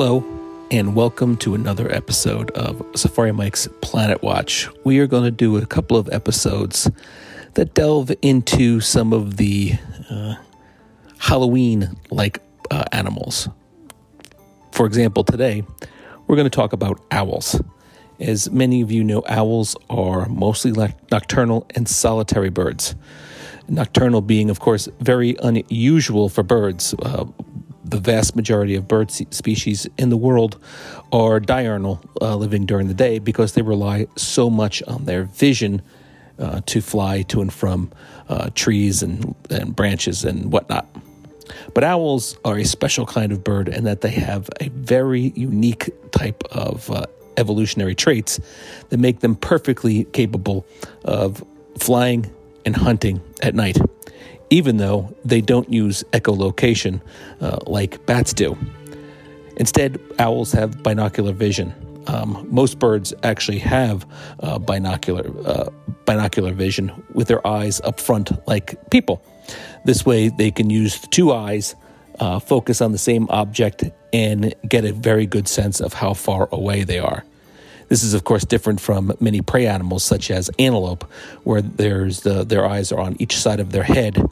Hello, and welcome to another episode of Safari Mike's Planet Watch. We are going to do a couple of episodes that delve into some of the uh, Halloween like uh, animals. For example, today we're going to talk about owls. As many of you know, owls are mostly nocturnal and solitary birds. Nocturnal being, of course, very unusual for birds. Uh, the vast majority of bird species in the world are diurnal, uh, living during the day, because they rely so much on their vision uh, to fly to and from uh, trees and, and branches and whatnot. But owls are a special kind of bird in that they have a very unique type of uh, evolutionary traits that make them perfectly capable of flying and hunting at night even though they don't use echolocation uh, like bats do. Instead, owls have binocular vision. Um, most birds actually have uh, binocular uh, binocular vision with their eyes up front, like people. This way, they can use two eyes, uh, focus on the same object, and get a very good sense of how far away they are. This is, of course, different from many prey animals, such as antelope, where there's the, their eyes are on each side of their head.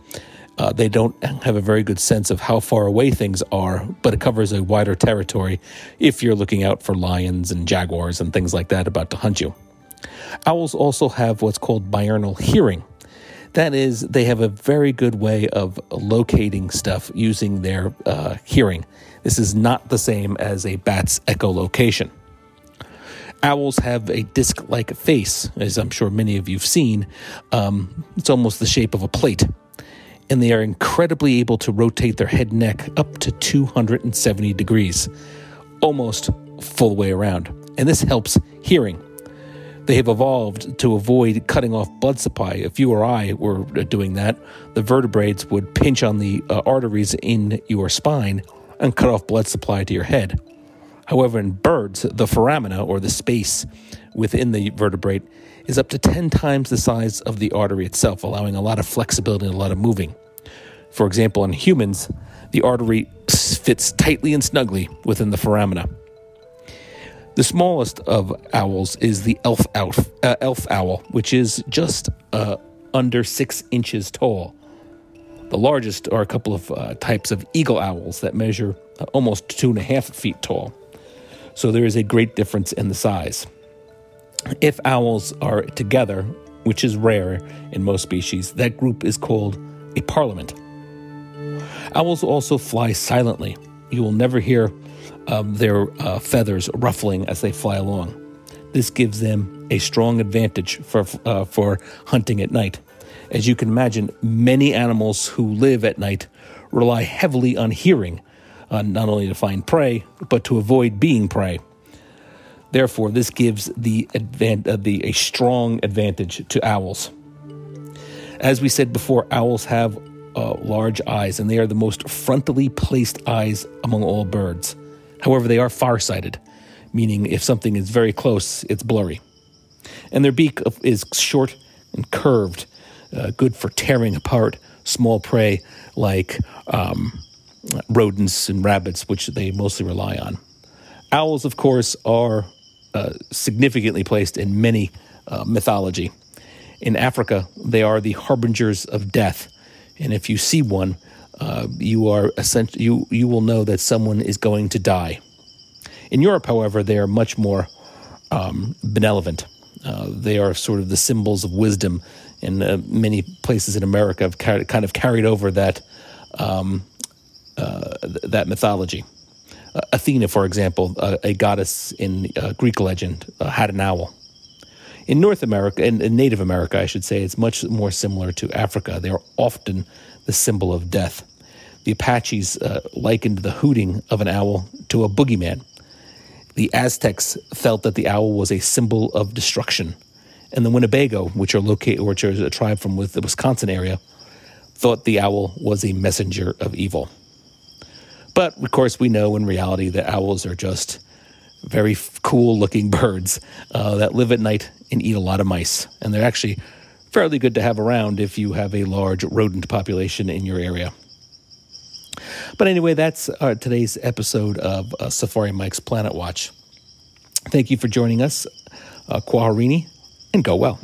Uh, they don't have a very good sense of how far away things are, but it covers a wider territory if you're looking out for lions and jaguars and things like that about to hunt you. Owls also have what's called diurnal hearing. That is, they have a very good way of locating stuff using their uh, hearing. This is not the same as a bat's echolocation. Owls have a disc like face, as I'm sure many of you have seen. Um, it's almost the shape of a plate. And they are incredibly able to rotate their head neck up to 270 degrees, almost full way around. And this helps hearing. They have evolved to avoid cutting off blood supply. If you or I were doing that, the vertebrates would pinch on the uh, arteries in your spine and cut off blood supply to your head. However, in birds, the foramina, or the space within the vertebrate, is up to 10 times the size of the artery itself, allowing a lot of flexibility and a lot of moving. For example, in humans, the artery fits tightly and snugly within the foramina. The smallest of owls is the elf, elf, uh, elf owl, which is just uh, under six inches tall. The largest are a couple of uh, types of eagle owls that measure uh, almost two and a half feet tall so there is a great difference in the size. If owls are together, which is rare in most species, that group is called a parliament. Owls also fly silently. You will never hear um, their uh, feathers ruffling as they fly along. This gives them a strong advantage for, uh, for hunting at night. As you can imagine, many animals who live at night rely heavily on hearing uh, not only to find prey, but to avoid being prey. Therefore, this gives the, advan- uh, the a strong advantage to owls. As we said before, owls have uh, large eyes, and they are the most frontally placed eyes among all birds. However, they are farsighted, meaning if something is very close, it's blurry. And their beak is short and curved, uh, good for tearing apart small prey like um, rodents and rabbits, which they mostly rely on. Owls, of course, are uh, significantly placed in many uh, mythology. In Africa, they are the harbingers of death, and if you see one, uh, you are essentially you you will know that someone is going to die. In Europe, however, they are much more um, benevolent. Uh, they are sort of the symbols of wisdom, and uh, many places in America have kind of carried over that um, uh, that mythology. Uh, Athena, for example, uh, a goddess in uh, Greek legend, uh, had an owl. In North America, in, in, Native America, I should say, it's much more similar to Africa. They are often the symbol of death. The Apaches likened the hooting of an owl to a boogeyman. The Aztecs felt that the owl was a symbol of destruction. And the Winnebago, which are located, which are a tribe from the Wisconsin area, thought the owl was a messenger of evil. But of course, we know in reality that owls are just very f- cool looking birds uh, that live at night and eat a lot of mice. And they're actually fairly good to have around if you have a large rodent population in your area. But anyway, that's uh, today's episode of uh, Safari Mike's Planet Watch. Thank you for joining us, uh, Kwaherini, and go well.